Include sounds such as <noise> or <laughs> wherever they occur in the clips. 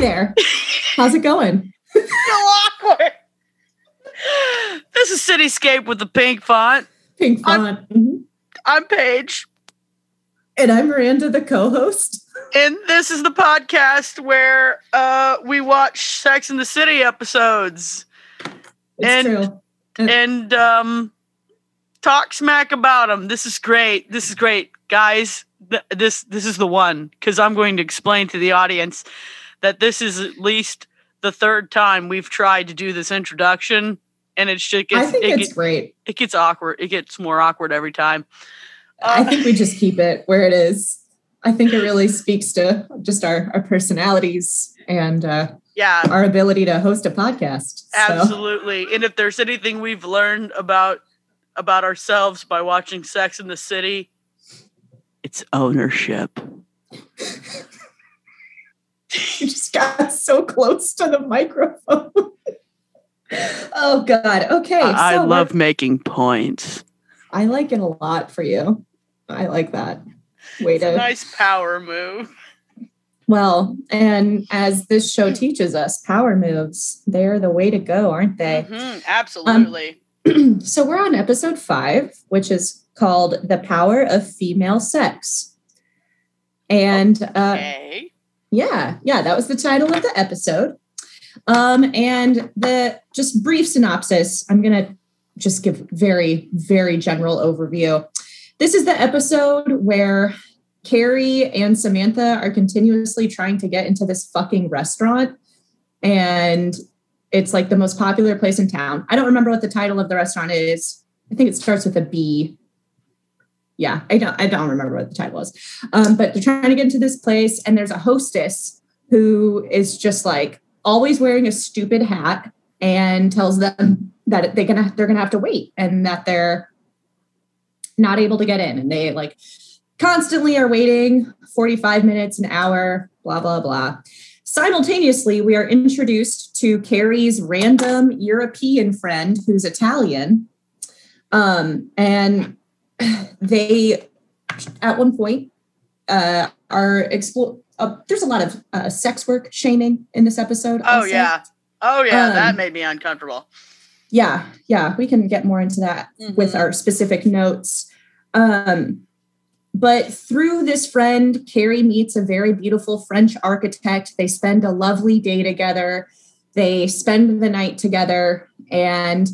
there. How's it going? so awkward. This is Cityscape with the pink font. Pink font. Mhm. I'm Paige, And I'm Miranda, the co-host. and this is the podcast where uh, we watch Sex in the City episodes It's And- true. and um, talk smack about them. This is great. This is great, guys. Th- this this is the one because I'm going to explain to the audience that this is at least the third time we've tried to do this introduction, and it's just gets, I think it, it's gets, great. it gets awkward. It gets more awkward every time. I Uh, think we just keep it where it is. I think it really speaks to just our, our personalities and uh, yeah, our ability to host a podcast. So, absolutely. And if there's anything we've learned about about ourselves by watching Sex in the City, it's ownership. <laughs> <laughs> you just got so close to the microphone. <laughs> oh God. Okay. I, I love making points. I like it a lot for you. I like that. Way It's a to nice power move. well, and as this show teaches us, power moves, they're the way to go, aren't they? Mhm, absolutely. <clears throat> so we're on episode five, which is called The Power of Female Sex. And uh, okay. Yeah, yeah, that was the title of the episode. Um, and the just brief synopsis, I'm gonna just give very, very general overview. This is the episode where Carrie and Samantha are continuously trying to get into this fucking restaurant. And it's like the most popular place in town. I don't remember what the title of the restaurant is. I think it starts with a B. Yeah, I don't I don't remember what the title was. Um, but they're trying to get into this place, and there's a hostess who is just like always wearing a stupid hat and tells them that they're gonna they're gonna have to wait and that they're not able to get in, and they like constantly are waiting 45 minutes, an hour, blah blah blah. Simultaneously, we are introduced to Carrie's random European friend who's Italian. Um, and they, at one point, uh, are explore. Uh, there's a lot of uh, sex work shaming in this episode. Oh also. yeah. Oh yeah. Um, that made me uncomfortable. yeah, yeah. We can get more into that with Mhm. our specific notes. Um, but through this friend, Carrie meets a very beautiful French architect. They spend a lovely day together. They spend the night together, and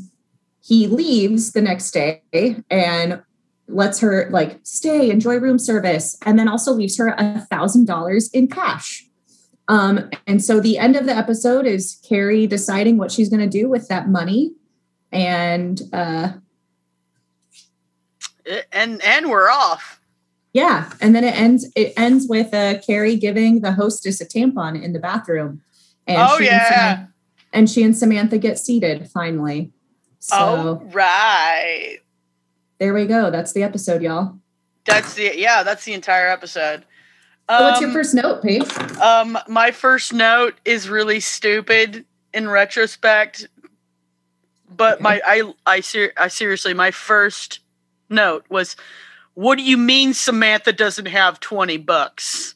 he leaves the next day and lets her like stay, enjoy room service, and then also leaves her a thousand dollars in cash. Um, and so the end of the episode is Carrie deciding what she's going to do with that money, and uh, and and we're off. Yeah, and then it ends. It ends with uh, Carrie giving the hostess a tampon in the bathroom, and Oh, she and yeah. Samantha, and she and Samantha get seated finally. So oh right. There we go. That's the episode, y'all. That's the yeah. That's the entire episode. So what's your Um, first note, Paige? Um, my first note is really stupid in retrospect, but Okay. my I I, ser- I seriously my first note was, "What do you mean Samantha doesn't have twenty bucks?"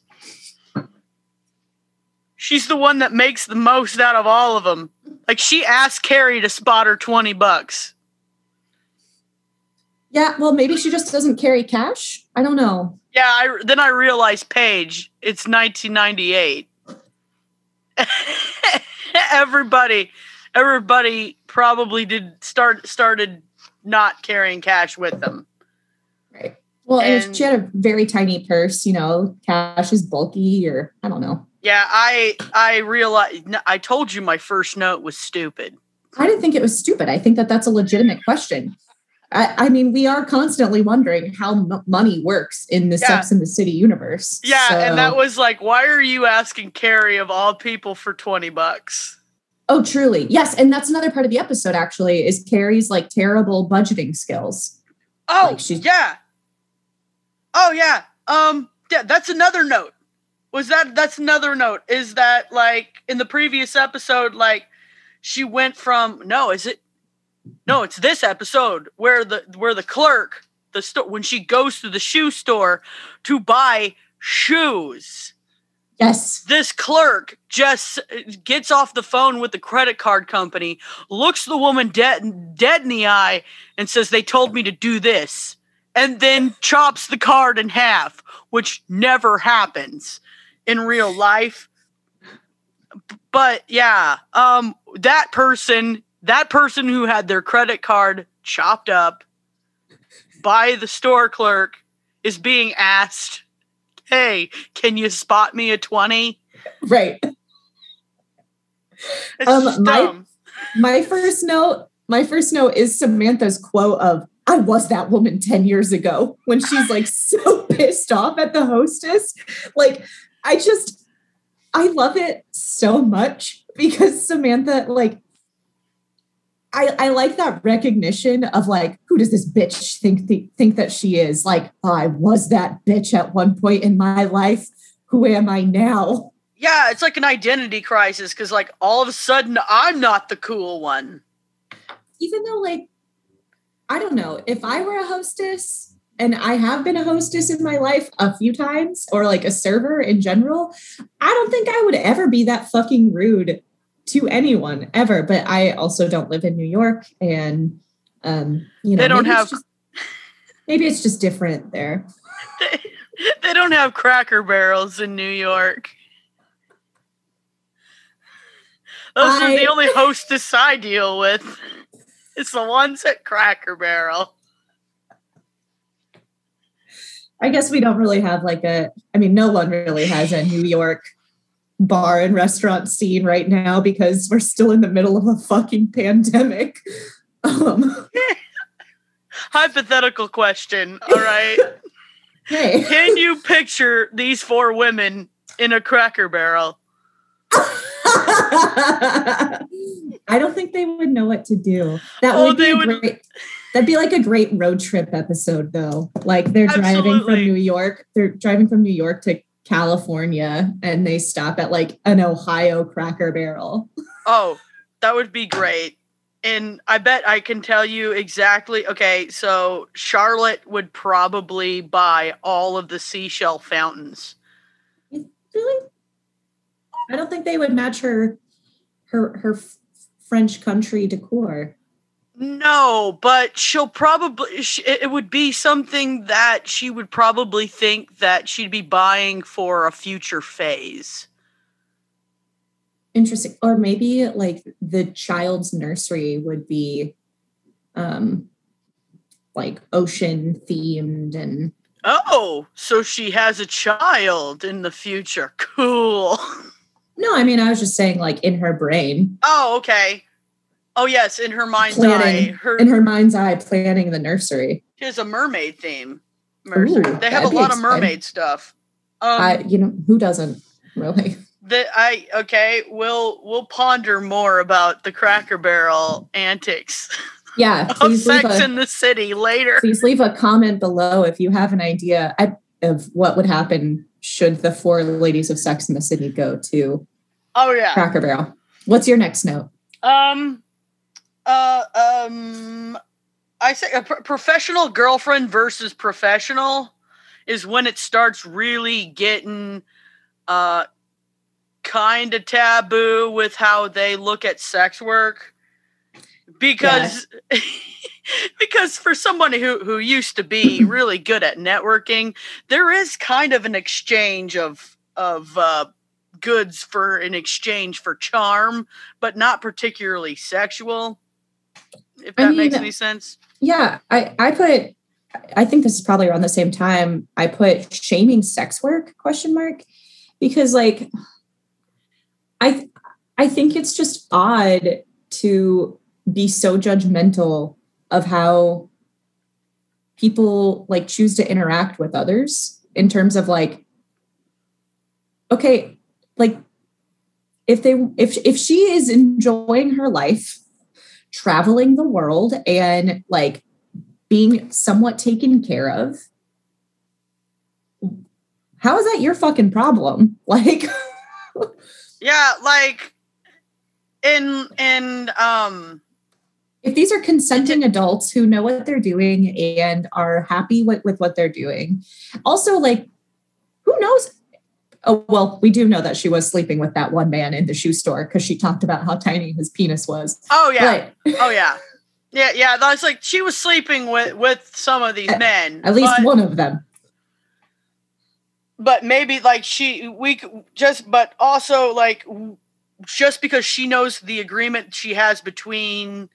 She's the one that makes the most out of all of them. Like she asked Carrie to spot her twenty bucks. Yeah, well, maybe she just doesn't carry cash. I don't know. Yeah, I then I realized Paige, it's 1998. <laughs> everybody, everybody probably did start started not carrying cash with them. Right. Well, and, And- she had a very tiny purse. You know, cash is bulky, or I don't know. Yeah, I I realized I told you my first note was stupid. I didn't think it was stupid. I think that that's a legitimate question. I, I mean, we are constantly wondering how m- money works in the Yeah. Sex and the City universe. Yeah, and that was like, why are you asking Carrie of all people for 20 bucks? oh, truly, yes. And that's another part of the episode. Actually, is Carrie's like terrible budgeting skills. Oh, Like, she's- yeah. Oh, yeah. Um, yeah, that's another note. Was that that's another note? Is that like in the previous episode, like she went from no, is it no, it's this episode where the where the clerk, the store when she goes to the shoe store to buy shoes. Yes. This clerk just gets off the phone with the credit card company, looks the woman dead dead in the eye, and says, "They told me to do this," and then chops the card in half, which never happens in real life. But yeah, um, that person, that person who had their credit card chopped up by the store clerk, is being asked hey, can you spot me a 20? Right. Um, my- My first note, my first note is Samantha's quote of I was that woman 10 years ago when she's like <laughs> so pissed off at the hostess. Like, I just I love it so much because Samantha, like, I, I like that recognition of like, who does this bitch think th- think that she is? Like, I was that bitch at one point in my life. Who am I now? yeah, it's like an identity crisis because, like, all of a sudden, I'm not the cool one. even though like i don't know if i were a hostess and i have been a hostess in my life a few times or like a server in general i don't think i would ever be that fucking rude to anyone ever but i also don't live in new york and um you know They don't maybe it's have- just- maybe it's just different there They, <laughs> they don't have cracker barrels in New York. Those are the only hostess I deal with. It's the ones at Cracker Barrel. i guess we don't really have like a i mean no one really has a new york bar and restaurant scene right now because we're still in the middle of a fucking pandemic um <laughs> Hypothetical question. All right. <laughs> hey Can you picture these four women in a Cracker Barrel? <laughs> I don't think they would know what to do. That Oh, would be would- great. That'd be like a great road trip episode, though. Like they're driving from New York. They're driving from New York to California, and they stop at like an Ohio Cracker Barrel. Oh, that would be great. And I bet I can tell you exactly. Okay, so Charlotte would probably buy all of the seashell fountains. Really? I don't think they would match her, her, her French country decor. No, but she'll probably it would be something that she would probably think that she'd be buying for a future phase. interesting or maybe like the child's nursery would be um like ocean themed and Oh, so she has a child in the future. <laughs> Cool. no i mean i was just saying like in her brain Oh, okay. Oh yes, in her mind's Planning. eye, her in her mind's eye planning the nursery she has a mermaid theme. Ooh, they have a lot of mermaid stuff. Um, i you know who doesn't really that I okay. We'll we'll ponder more about the Cracker Barrel antics yeah <laughs> of Sex a, in the City later. please leave a comment below if you have an idea of what would happen should the four ladies of sex in the city go to Oh yeah. cracker barrel what's your next note Um. Uh. Um. I say a pro- professional girlfriend versus professional is when it starts really getting uh kind of taboo with how they look at sex work because <laughs> because for someone who who used to be <clears throat> really good at networking there is kind of an exchange of of uh goods for in exchange for charm but not particularly sexual if I that makes mean- any sense. Yeah, I I put I think this is probably around the same time I put shaming sex work question mark because like I I think it's just odd to be so judgmental of how people like choose to interact with others in terms of like okay like if they if if she is enjoying her life traveling the world and like being somewhat taken care of how is that your fucking problem? <laughs> Like yeah like in in um if these are consenting adults who know what they're doing and are happy with, with what they're doing. Also like who knows Oh, well, we do know that she was sleeping with that one man in the shoe store because she talked about how tiny his penis was. Oh yeah. But, oh yeah. Yeah, yeah. That's like she was sleeping with with some of these at, men. At least but, one of them. But maybe like she we just but also like just because she knows the agreement she has between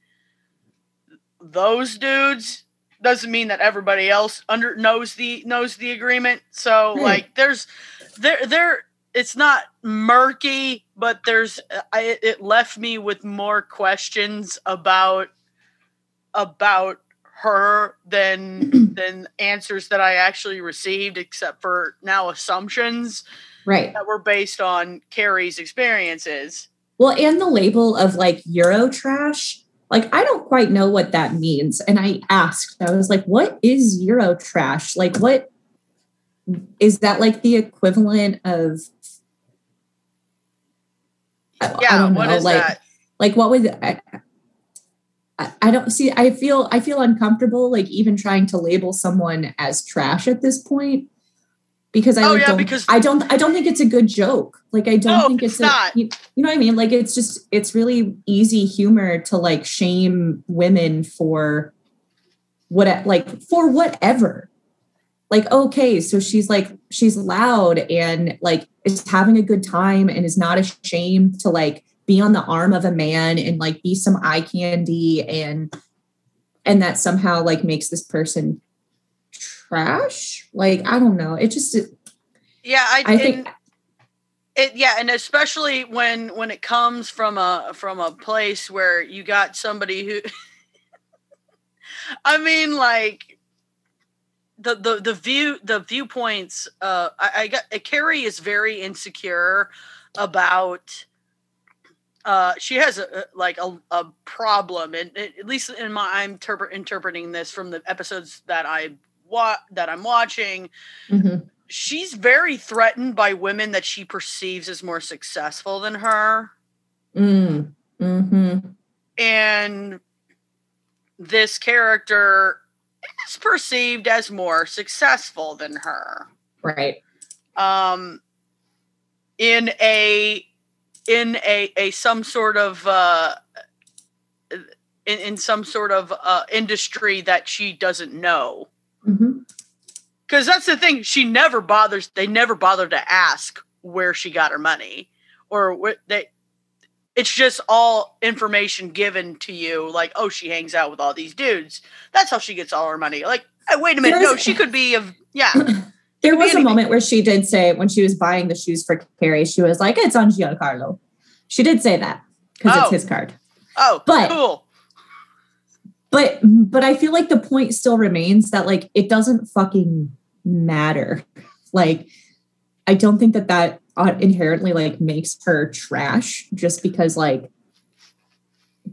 those dudes doesn't mean that everybody else under knows the knows the agreement. So hmm. like there's there there it's not murky, but there's I, it left me with more questions about about her than <clears throat> than answers that I actually received, except for now assumptions right that were based on Carrie's experiences. Well, and the label of like Euro trash, like I don't quite know what that means. And I asked, I was like, what is Euro trash? Like what is that like the equivalent of yeah, what is like, that? Like what would I, I don't see I feel I feel uncomfortable like even trying to label someone as trash at this point because I oh, like, yeah, don't because I don't I don't think it's a good joke. Like I don't no, think it's, it's not. A, you, you know what I mean? Like it's just it's really easy humor to like shame women for what like for whatever. Like okay, so she's like she's loud and like is having a good time and is not ashamed to like be on the arm of a man and like be some eye candy and and that somehow like makes this person trash? Like i don't know. It just it, yeah i, I think it yeah and especially when when it comes from a from a place where you got somebody who <laughs> i mean like the the the view the viewpoints uh i, I got carrie is very insecure about uh, she has a, like a, a problem, and at least in my I'm interpret, interpreting this from the episodes that I wa- that I'm watching. Mm-hmm. She's very threatened by women that she perceives as more successful than her. Mm. Mm-hmm. And this character is perceived as more successful than her. Right. Um, in a in a, a some sort of uh, in, in some sort of uh, industry that she doesn't know. Because mm-hmm. that's the thing, she never bothers. They never bother to ask where she got her money, or what they. It's just all information given to you, like, oh, she hangs out with all these dudes. That's how she gets all her money. Like, hey, wait a minute, no, she could be of yeah. <clears throat> There was a moment where she did say when she was buying the shoes for Carrie, she was like, "It's on Giancarlo." She did say that because oh. it's his card. Oh, but cool. But but I feel like the point still remains that like it doesn't fucking matter. Like I don't think that that inherently like makes her trash just because like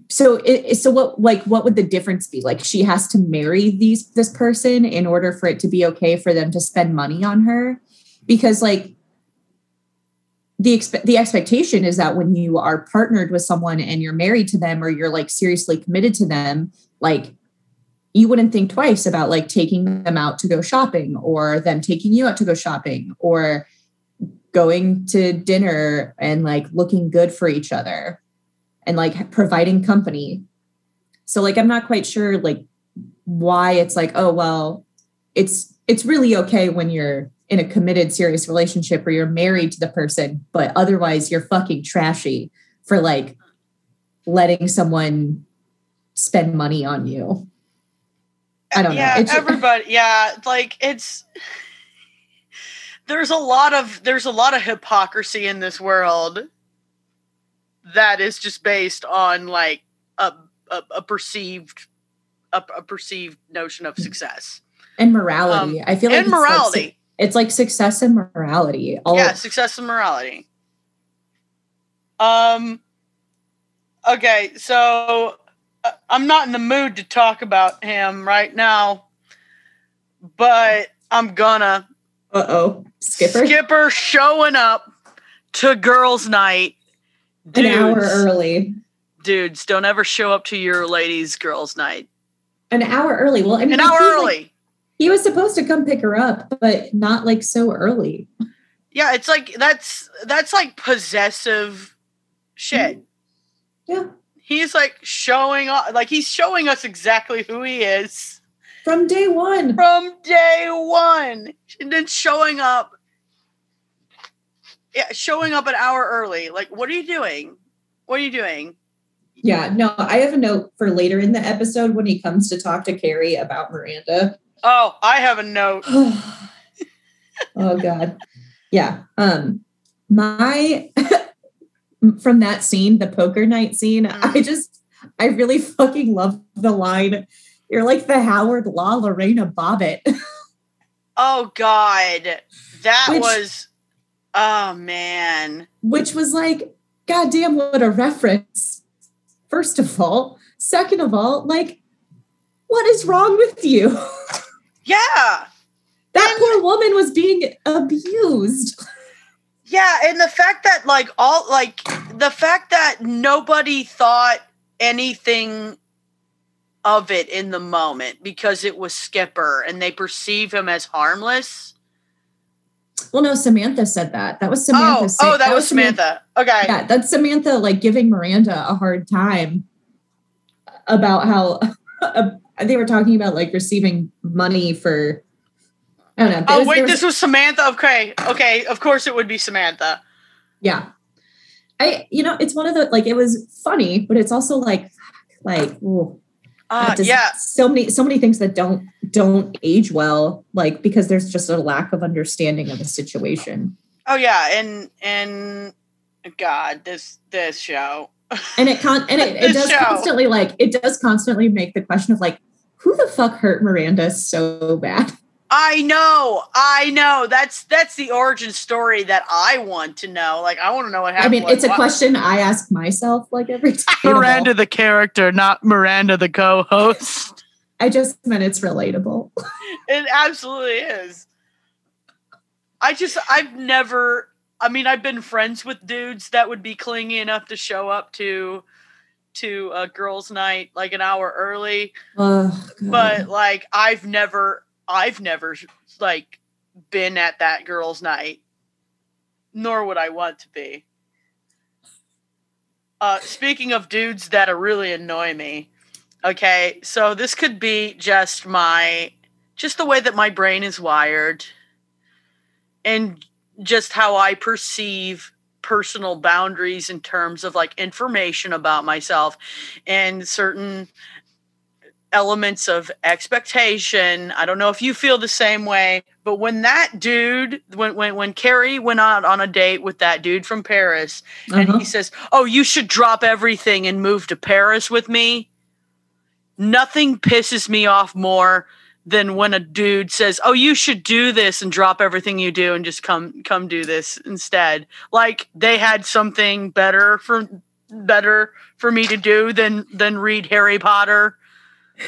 so it, so what like what would the difference be like she has to marry these this person in order for it to be okay for them to spend money on her because like the expe- the expectation is that when you are partnered with someone and you're married to them or you're like seriously committed to them like you wouldn't think twice about like taking them out to go shopping or them taking you out to go shopping or going to dinner and like looking good for each other and like providing company. So like I'm not quite sure like why it's like oh well it's it's really okay when you're in a committed serious relationship or you're married to the person but otherwise you're fucking trashy for like letting someone spend money on you. I don't yeah, know. It's, everybody yeah, like it's there's a lot of there's a lot of hypocrisy in this world that is just based on like a a, a perceived a, a, perceived notion of success and morality. Um, I feel like and it's morality. Like, it's like success and morality. All yeah, success and morality. Um. Okay, so I'm not in the mood to talk about him right now, but I'm gonna. Uh oh, Skipper. Skipper showing up to girls' night Dudes, an hour early. Dudes, don't ever show up to your ladies' girls' night. An hour early. Well, I mean, an hour early. Like, he was supposed to come pick her up, but not like so early. Yeah, it's like that's that's like possessive shit. Yeah. He's like showing like he's showing us exactly who he is From day one. from day one. And then showing up Yeah, showing up an hour early. Like, what are you doing? What are you doing? Yeah, no, I have a note for later in the episode when he comes to talk to Carrie about Miranda. Oh, I have a note. <sighs> oh god. Yeah. Um my <laughs> from that scene, the poker night scene, mm. I just I really fucking love the line. You're like the Harvard Law Lorena Bobbitt. <laughs> Oh God. That Which- was oh man. which was like, God damn, what a reference. First of all. Second of all, like, what is wrong with you? <laughs> Yeah. That poor woman was being abused. <laughs> Yeah, and the fact that like all like the fact that nobody thought anything of it in the moment because it was Skipper and they perceive him as harmless. Well, no, Samantha said that. That was oh, Samantha. oh, saying- oh, that, was Samantha. Okay. Yeah, that's Samantha like giving Miranda a hard time about how <laughs> uh, they were talking about like receiving money for. I don't know. there Oh was- wait, was- this was Samantha. Okay, okay. Of course, it would be Samantha. Yeah. I, you know, it's one of the, like, it was funny, but it's also like, like, ooh, Uh, yeah, so many, so many things that don't, don't age well, like, because there's just a lack of understanding of the situation. Oh yeah, and and God, this this show. And it con, and it, <laughs> it does show. constantly, like, it does constantly make the question of, like, who the fuck hurt Miranda so bad? I know, I know. That's that's the origin story that I want to know. Like, I want to know what happened. I happened. mean, it's a What- question I ask myself, like, every <laughs> time. Miranda the character, not Miranda the co-host. I just meant it's relatable. <laughs> It absolutely is. I just I've never I mean I've been friends with dudes that would be clingy enough to show up to to a girls night like an hour early, Oh, but like I've never I've never like been at that girls night nor would I want to be. Uh speaking of dudes that really annoy me. Okay, so this could be just my just the way that my brain is wired and just how I perceive personal boundaries in terms of like information about myself and certain elements of expectation. I don't know if you feel the same way, but when that dude, when when when Carrie went out on a date with that dude from Paris, and Uh-huh. he says, "Oh, you should drop everything and move to Paris with me." Nothing pisses me off more than when a dude says, "Oh, you should do this and drop everything you do and just come come do this instead." Like they had something better for better for me to do than than read Harry Potter.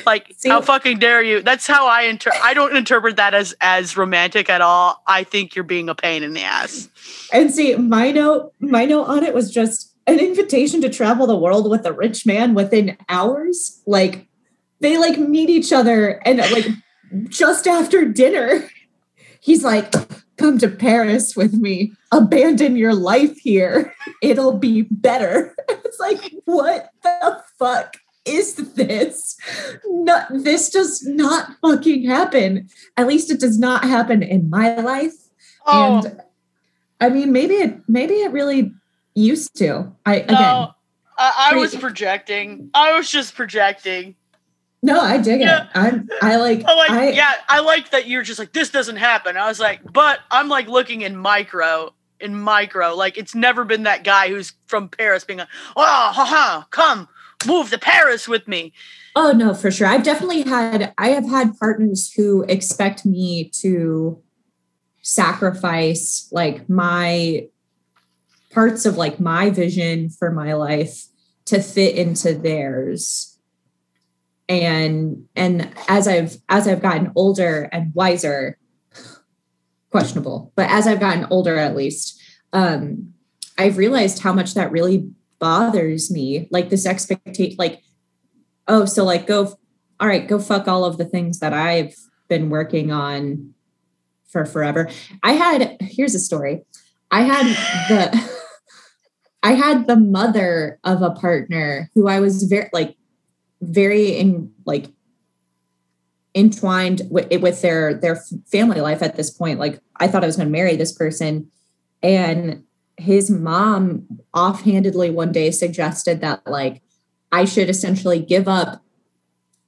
Like See- how fucking dare you? That's how I inter I don't interpret that as as romantic at all. I think you're being a pain in the ass. And see, my note, my note on it was just an invitation to travel the world with a rich man within hours. Like they like meet each other and like just after dinner, he's like, come to Paris with me. Abandon your life here. It'll be better. <laughs> It's like, what the fuck is this? Not this does not fucking happen. At least it does not happen in my life. Oh And I mean, maybe it maybe it really used to. I again, I, I was projecting. I was just projecting. no, I dig Yeah. it. I'm I like <laughs> I like, I yeah, I like that you're just like this doesn't happen. I was like, but I'm like looking in micro, in micro, like it's never been that guy who's from Paris being like, ah, oh, haha, come move to Paris with me. oh no, for sure. I've definitely had I have had partners who expect me to sacrifice like my parts of like my vision for my life to fit into theirs and and as i've as i've gotten older and wiser <sighs> questionable but as i've gotten older at least um i've realized how much that really bothers me like this expectation like oh so like go all right go fuck all of the things that i've been working on for forever. I had here's a story. I had the <laughs> I had the mother of a partner who I was very like very in like entwined with, with their their family life at this point. Like I thought I was going to marry this person, and his mom offhandedly one day suggested that like I should essentially give up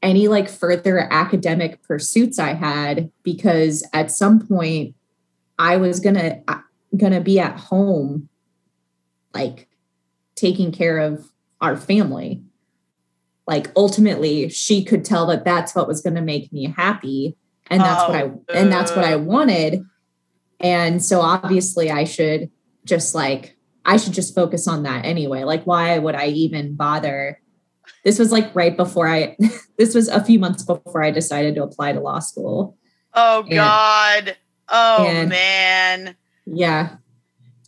any like further academic pursuits I had because at some point I was gonna gonna be at home, like taking care of our family like ultimately she could tell that that's what was going to make me happy and that's oh, what i and that's what i uh. wanted and so obviously i should just like i should just focus on that anyway like why would i even bother this was like right before i <laughs> this was a few months before i decided to apply to law school oh and, god oh and, man yeah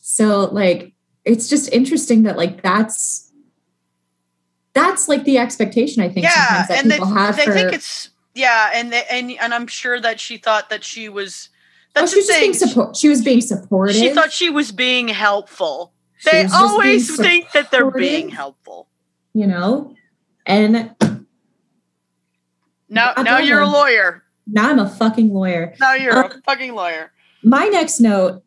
so like it's just interesting that like that's that's like the expectation I think yeah, and people they, have. They for, think it's yeah, and they, and and I'm sure that she thought that she was. That's oh, she was being support. She was being supportive. She thought she was being helpful. She they always think that they're being helpful. You know, and now now you're a lawyer. Now I'm a fucking lawyer. Now you're uh, a fucking lawyer. My next note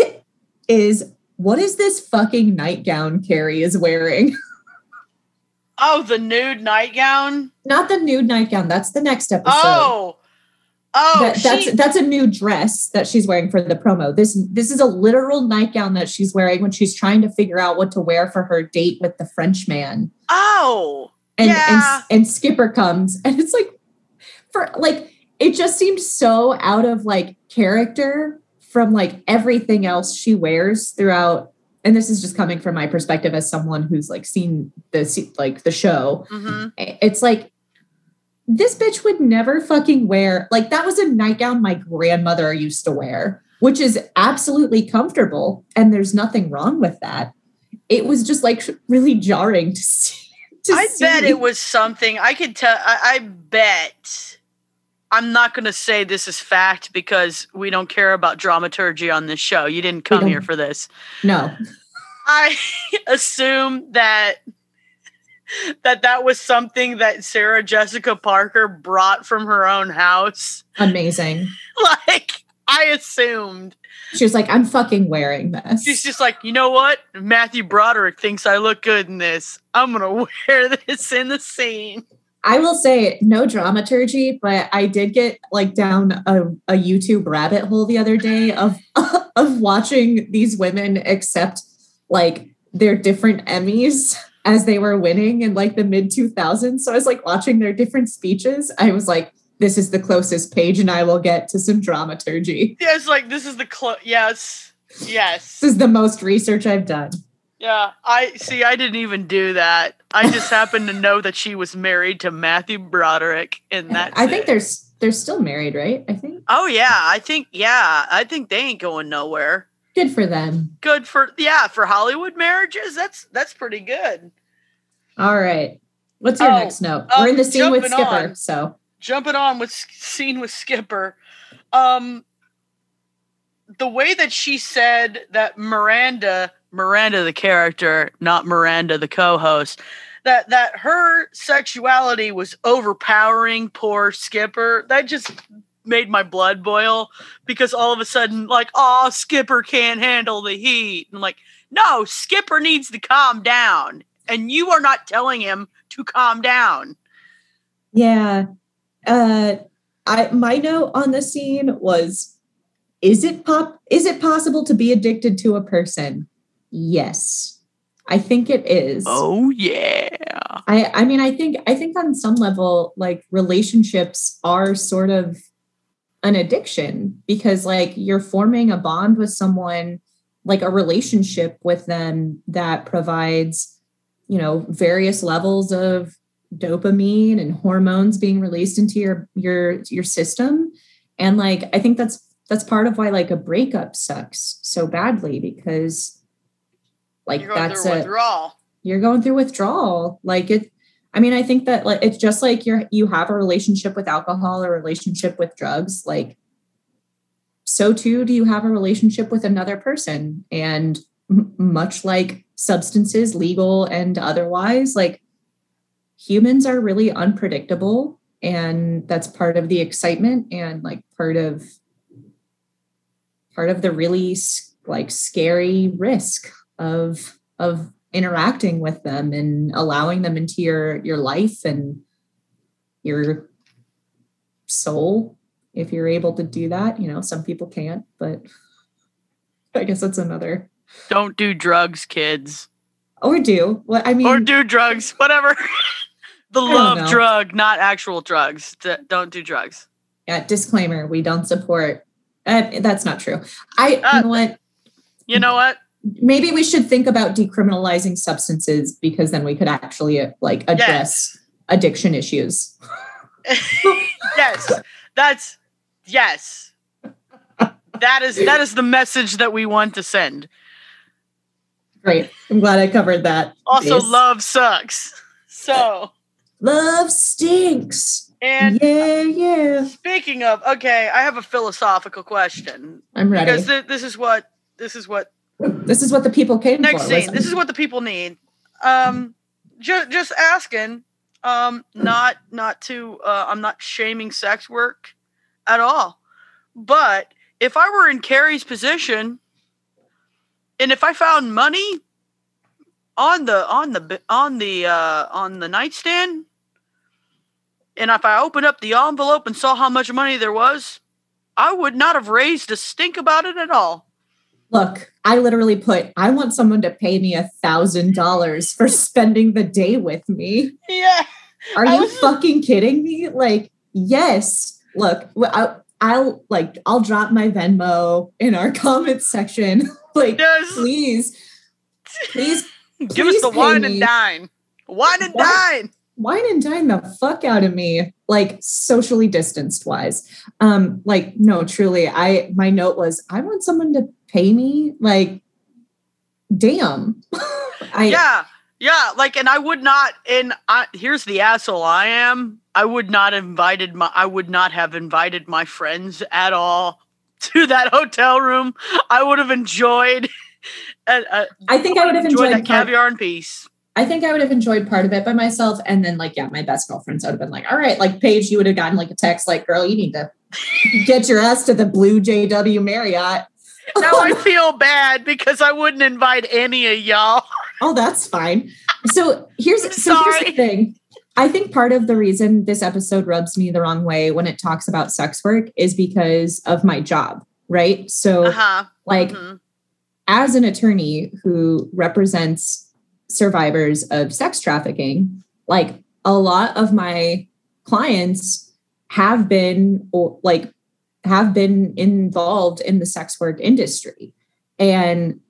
<laughs> is what is this fucking nightgown Carrie is wearing? <laughs> Oh, the nude nightgown? Not the nude nightgown. That's the next episode. Oh. Oh, that, that's she, that's a new dress that she's wearing for the promo. This this is a literal nightgown that she's wearing when she's trying to figure out what to wear for her date with the French man. Oh, and yeah. and, and Skipper comes, and it's like for like it just seems so out of like character from like everything else she wears throughout and this is just coming from my perspective as someone who's like seen the like the show mm-hmm. it's like this bitch would never fucking wear like that was a nightgown my grandmother used to wear which is absolutely comfortable and there's nothing wrong with that it was just like really jarring to see <laughs> to i see. bet it was something i could tell I, I bet I'm not going to say this is fact because we don't care about dramaturgy on this show. You didn't come here for this. No. I <laughs> assume that that that was something that Sarah Jessica Parker brought from her own house. Amazing. <laughs> Like I assumed. She was like, I'm fucking wearing this. She's just like, you know what? Matthew Broderick thinks I look good in this. I'm gonna <laughs> wear this in the scene. I will say no dramaturgy, but I did get like down a, a YouTube rabbit hole the other day of <laughs> of watching these women accept like their different Emmys as they were winning in like the mid 2000s. So I was like watching their different speeches. I was like, this is the closest Paige, and I will get to some dramaturgy. Yeah, it's like this is the close. Yes, yes. This is the most research I've done. Yeah, I see. I didn't even do that. I just happened to know that she was married to Matthew Broderick, and that I think they're they're still married, right? I think. Oh yeah, I think yeah, I think they ain't going nowhere. Good for them. Good for yeah for Hollywood marriages. That's that's pretty good. All right, what's your oh, next note? We're in the scene with Skipper, on, so jumping on with scene with Skipper. Um, the way that she said that Miranda Miranda the character, not Miranda the co-host, that that her sexuality was overpowering poor Skipper. That just made my blood boil because all of a sudden, like, oh, Skipper can't handle the heat. And I'm like, no, Skipper needs to calm down. And you are not telling him to calm down. Yeah. Uh I my note on the scene was is it pop is it possible to be addicted to a person? Yes. I think it is. Oh yeah. I I mean I think I think on some level like relationships are sort of an addiction because like you're forming a bond with someone like a relationship with them that provides you know various levels of dopamine and hormones being released into your your your system and like I think that's that's part of why like a breakup sucks so badly because like that's a withdrawal. You're going through withdrawal. Like it I mean, I think that like it's just like you're you have a relationship with alcohol or relationship with drugs. Like so too do you have a relationship with another person. And m- much like substances, legal and otherwise, like humans are really unpredictable. And that's part of the excitement and like part of part of the really like scary risk of of interacting with them and allowing them into your your life and your soul if you're able to do that. You know some people can't but <laughs> i guess that's another. Don't do drugs kids. Or do. What i mean or do drugs whatever. <laughs> The love drug not actual drugs. D- don't do drugs. Yeah disclaimer we don't support. Uh, that's not true. I uh, you know what? you know what maybe we should think about decriminalizing substances because then we could actually uh, like address yes. addiction issues. <laughs> yes. That's yes. That is that is the message that we want to send. Great. I'm glad I covered that. Also base. love sucks. So love stinks. And yeah, yeah. Speaking of, okay, I have a philosophical question. I'm ready. Because th- this is what this is what this is what the people came Next for. scene. This is what the people need. Um, just just asking. Um, not not to. Uh, I'm not shaming sex work at all, but if I were in Carrie's position, and if I found money on the on the on the uh, on the nightstand, and if I opened up the envelope and saw how much money there was, I would not have raised a stink about it at all. Look, I literally put, I want someone to pay me a thousand dollars for spending the day with me. Yeah. Are you was... fucking kidding me? Like, yes. Look, I, I'll like, I'll drop my Venmo in our <laughs> comments section. <laughs> like, yes. please, please, <laughs> give please us the wine me. and dine. Wine and dine. Wine and dine the fuck out of me, like socially distanced wise. Um, like, no, truly, I my note was I want someone to pay me like damn. <laughs> I, yeah yeah like and i would not and I, here's the asshole i am. I would not invited my i would not have invited my friends at all <laughs> to that hotel room. I would have enjoyed uh, uh, i think i would have enjoyed, enjoyed that caviar and peace I think I would have enjoyed part of it by myself. And then, like, yeah, my best girlfriends would have been like, all right, like, Paige, you would have gotten like a text, like, girl, you need to get your ass to the Blue JW Marriott <laughs> now I <laughs> feel bad because I wouldn't invite any of y'all. Oh, that's fine. So here's so here's the thing. I think part of the reason this episode rubs me the wrong way when it talks about sex work is because of my job, right? So uh-huh. like mm-hmm. as an attorney who represents survivors of sex trafficking, like a lot of my clients have been or like have been involved in the sex work industry. And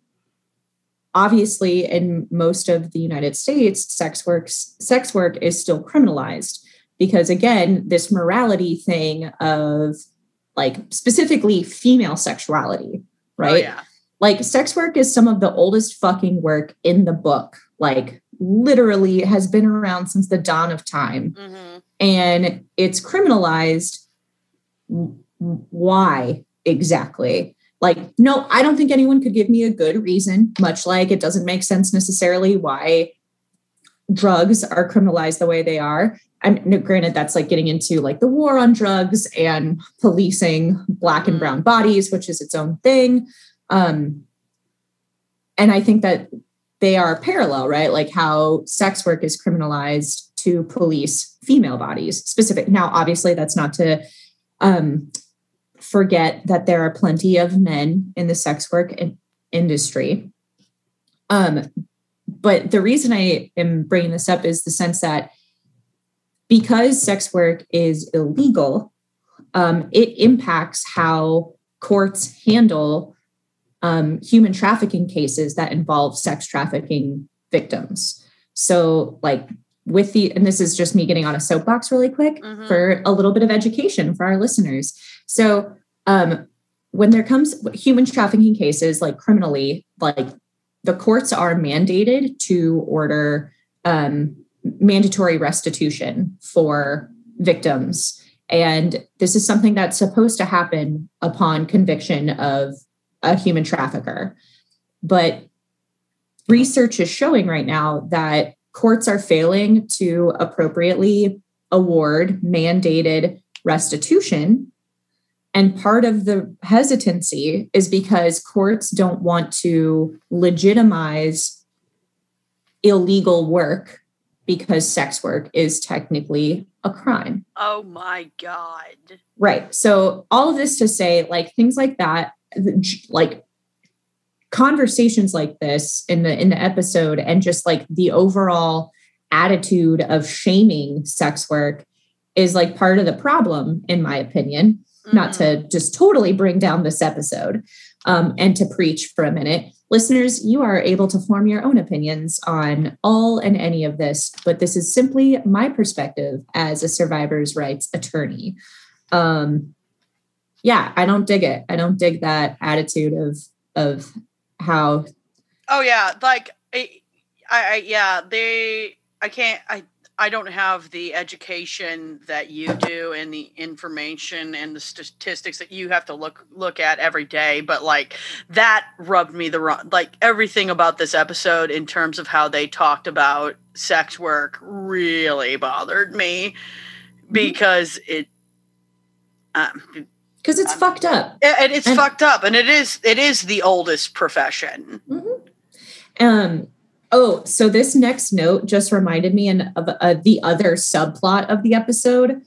obviously in most of the United States, sex works sex work is still criminalized because again, this morality thing of like specifically female sexuality, right? Oh, yeah. Like sex work is some of the oldest fucking work in the book. Like literally has been around since the dawn of time. Mm-hmm. And it's criminalized why exactly? Like, no, I don't think anyone could give me a good reason, much like it doesn't make sense necessarily why drugs are criminalized the way they are. And granted, that's like getting into like the war on drugs and policing black and brown bodies, which is its own thing. Um, and I think that they are parallel, right? Like how sex work is criminalized to police female bodies specific. Now, obviously, that's not to um, forget that there are plenty of men in the sex work in- industry. Um, but the reason I am bringing this up is the sense that because sex work is illegal, um, it impacts how courts handle um, human trafficking cases that involve sex trafficking victims. So, like with the, and this is just me getting on a soapbox really quick mm-hmm. for a little bit of education for our listeners. So, um, when there comes human trafficking cases, like criminally, like the courts are mandated to order um, mandatory restitution for victims. And this is something that's supposed to happen upon conviction of a human trafficker. But research is showing right now that courts are failing to appropriately award mandated restitution. And part of the hesitancy is because courts don't want to legitimize illegal work because sex work is technically a crime. Oh my God. Right. So, all of this to say, like things like that, like conversations like this in the in the episode and just like the overall attitude of shaming sex work is like part of the problem in my opinion mm-hmm. not to mm-hmm. just totally bring down this episode um, and to preach for a minute listeners you are able to form your own opinions on all and any of this but this is simply my perspective as a survivors rights attorney um, yeah i don't dig it i don't dig that attitude of of how oh yeah like I, I yeah they i can't i i don't have the education that you do and the information and the statistics that you have to look look at every day but like that rubbed me the wrong like everything about this episode in terms of how they talked about sex work really bothered me mm-hmm. because it um, because it's um, fucked up. And it's and, fucked up, and it is it is the oldest profession. Mm-hmm. Um. Oh, so this next note just reminded me of uh, the other subplot of the episode.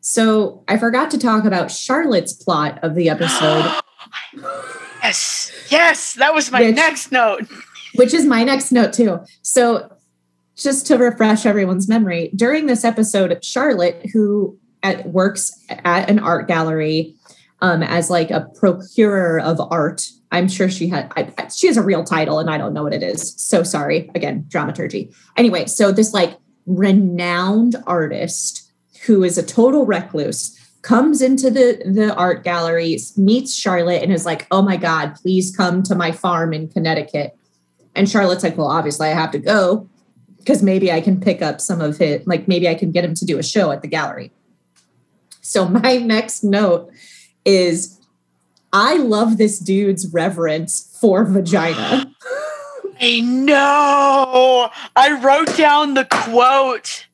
So I forgot to talk about Charlotte's plot of the <gasps> episode. yes, yes, that was my which, next note. <laughs> which is my next note too. So just to refresh everyone's memory, during this episode, Charlotte, who at, works at an art gallery, um, as like a procurer of art. I'm sure she had I, she has a real title and I don't know what it is. So sorry. Again, dramaturgy. Anyway, so this like renowned artist who is a total recluse comes into the the art gallery, meets Charlotte and is like, "Oh my god, please come to my farm in Connecticut." And Charlotte's like, "Well, obviously I have to go because maybe I can pick up some of it, like maybe I can get him to do a show at the gallery." So my <laughs> next note is I love this dude's reverence for vagina. <gasps> I know. I wrote down the quote.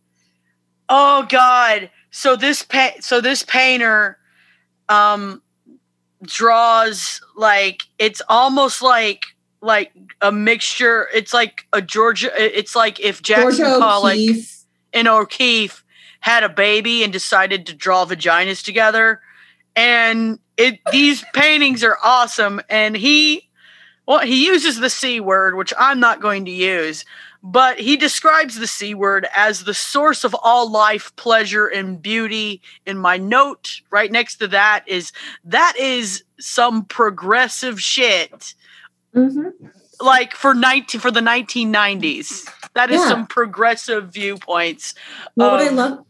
Oh God. So this pa- so this painter um draws like it's almost like like a mixture. It's like a Georgia. It's like if Jackson Georgia Pollock O'Keeffe. and O'Keeffe had a baby and decided to draw vaginas together and it these paintings are awesome. And he well he uses the c word which i'm not going to use but he describes the c word as the source of all life pleasure and beauty. In my note right next to that is that is some progressive shit. Mm-hmm. like for 19 for the 1990s that is yeah. some progressive viewpoints well, of, i love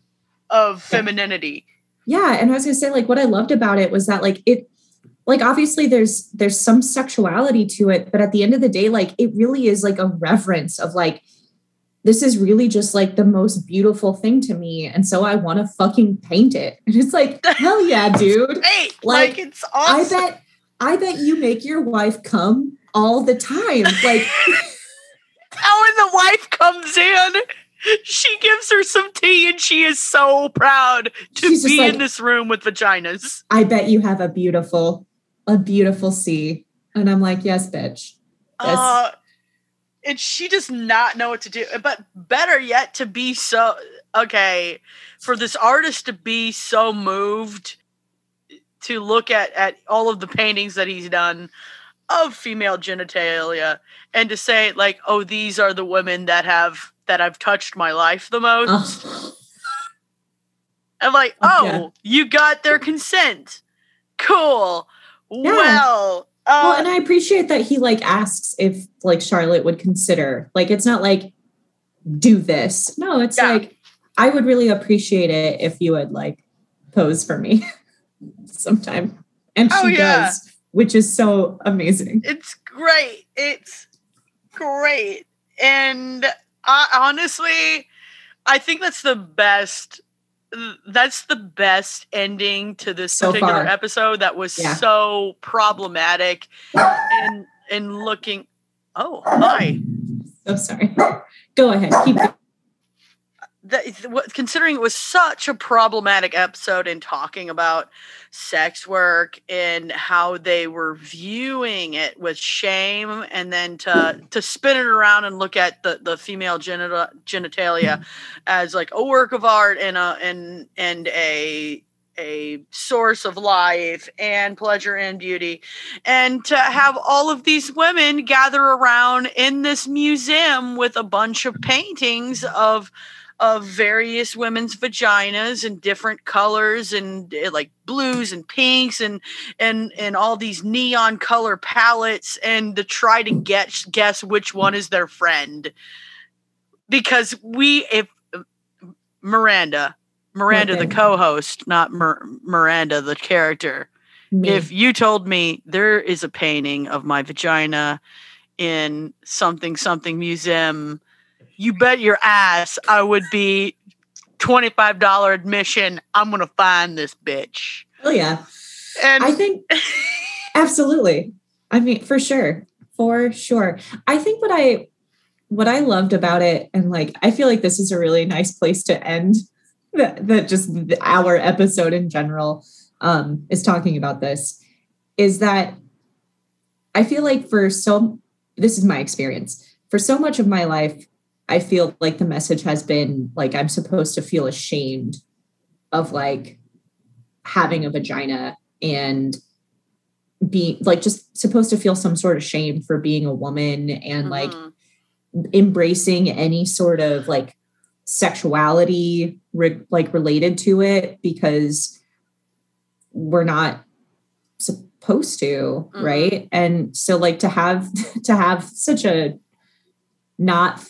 of femininity yeah and i was gonna say like what i loved about it was that like it like obviously there's there's some sexuality to it but at the end of the day like it really is like a reverence of like this is really just like the most beautiful thing to me and so i want to fucking paint it. <laughs> And it's like hell yeah <laughs> dude. hey, like, like it's awesome. i bet i bet you make your wife come all the time like <laughs> how when the wife comes in she gives her some tea and she is so proud to She's be like, in this room with vaginas. I bet you have a beautiful, a beautiful sea. And I'm like, yes, bitch. Yes. Uh, and she does not know what to do. But better yet, to be so okay, for this artist to be so moved to look at at all of the paintings that he's done of female genitalia and to say like, oh, these are the women that have that I've touched my life the most. Oh. I'm like, oh, yeah. you got their consent. Cool. Yeah. Well, uh, well, and I appreciate that he like asks if like Charlotte would consider. Like, it's not like do this. No, it's yeah. like I would really appreciate it if you would like pose for me <laughs> sometime. And oh, she yeah. does, which is so amazing. It's great. It's great. And I, honestly, I think that's the best that's the best ending to this So particular far. episode that was Yeah. so problematic and and looking oh hi So sorry. <laughs> Go ahead. Keep going. That, considering it was such a problematic episode in talking about sex work and how they were viewing it with shame and then to to spin it around and look at the the female genital, genitalia mm-hmm. as like a work of art and a and and a a source of life and pleasure and beauty. And to have all of these women gather around in this museum with a bunch of paintings of of various women's vaginas in different colors and eh, like blues and pinks and and and all these neon color palettes and to try to get guess which one is their friend. Because we if Miranda Miranda the co-host not Mir- Miranda the character. Me. if you told me there is a painting of my vagina in something something museum you bet your ass i would be $25 admission i'm gonna find this bitch oh yeah. and I think <laughs> absolutely. I mean, for sure. For sure. I think what I what I loved about it, and like I feel like this is a really nice place to end that, that just our episode in general um is talking about this, is that I feel like for so this is my experience. For so much of my life, I feel like the message has been like I'm supposed to feel ashamed of like having a vagina and being like just supposed to feel some sort of shame for being a woman and like Mhm. embracing any sort of like sexuality re- like related to it because we're not supposed to Mhm. right and so like to have <laughs> to have such a not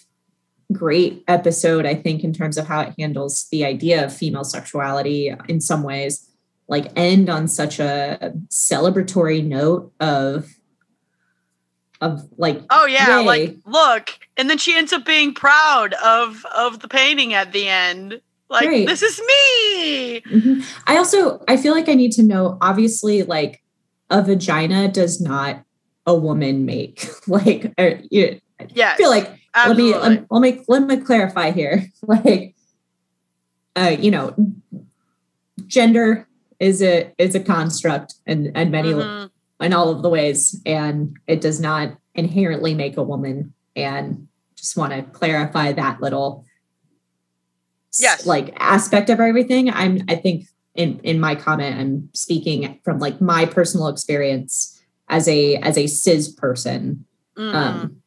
great episode i think in terms of how it handles the idea of female sexuality in some ways like end on such a celebratory note of of like oh yeah Yay. like look and then she ends up being proud of of the painting at the end like Right. this is me Mhm. I also I feel like I need to know obviously like a vagina does not a woman make <laughs> like uh, you, I feel like let me absolutely. let, let me let me clarify here <laughs> like uh you know gender is a is a construct and and many Mhm. in all of the ways and it does not inherently make a woman and just want to clarify that little Yes. like aspect of everything i'm i think in in my comment i'm speaking from like my personal experience as a as a cis person Mhm. um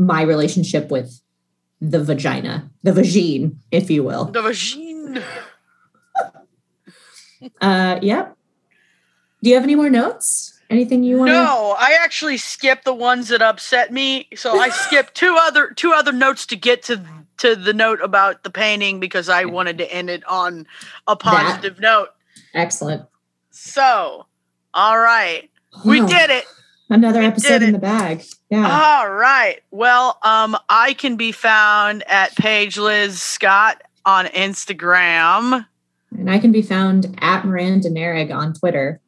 my relationship with the vagina the vagine if you will. The vagine. <laughs> Uh yep. Do you have any more notes? Anything you want No, I actually skipped the ones that upset me. So I <laughs> skipped two other two other notes to get to to the note about the painting because I wanted to end it on a positive note. excellent. So, all right, we did it. Another episode in the bag. Yeah. All right. Well, um, I can be found at Paige Liz Scott on Instagram. and I can be found at Miranda Narig on Twitter.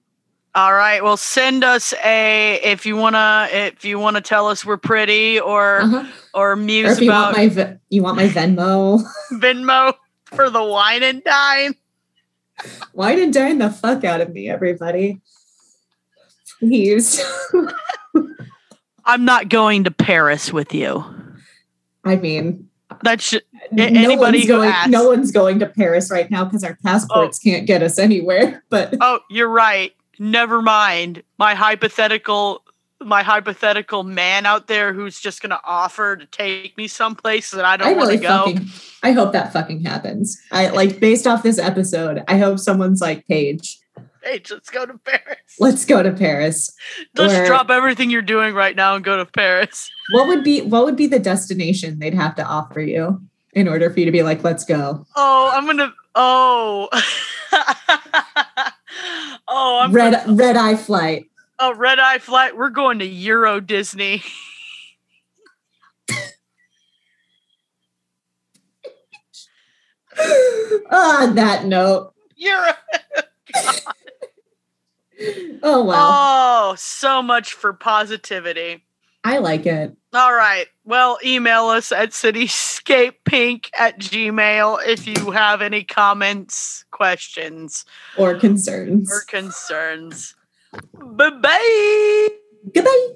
All right. Well, send us a if you wanna if you wanna tell us we're pretty or Uh-huh. or Or muse if you want about my you want my Venmo, <laughs> Venmo for the wine and dine. wine and dine the fuck out of me, everybody? Please. <laughs> I'm not going to Paris with you. I mean, That's no anybody going, asks. no one's going to Paris right now because our passports oh. can't get us anywhere. But <laughs> oh, you're right. Never mind. My hypothetical my hypothetical man out there who's just gonna offer to take me someplace that I don't want really to go. fucking I hope that fucking happens. I like based off this episode, I hope someone's like, Paige, Hey, let's go to Paris. let's go to Paris. Let's Or- drop everything you're doing right now and go to Paris. What would be what would be the destination they'd have to offer you in order for you to be like, let's go? Oh, I'm gonna. Oh, <laughs> oh, I'm red gonna- red eye flight. oh red eye flight. We're going to Euro Disney. <laughs> <laughs> On that note, You're a- oh wow, oh, so much for positivity. I like it. All right. Well, email us at cityscapepink at gmail if you have any comments, questions, Or concerns. or concerns. Bye bye. Goodbye.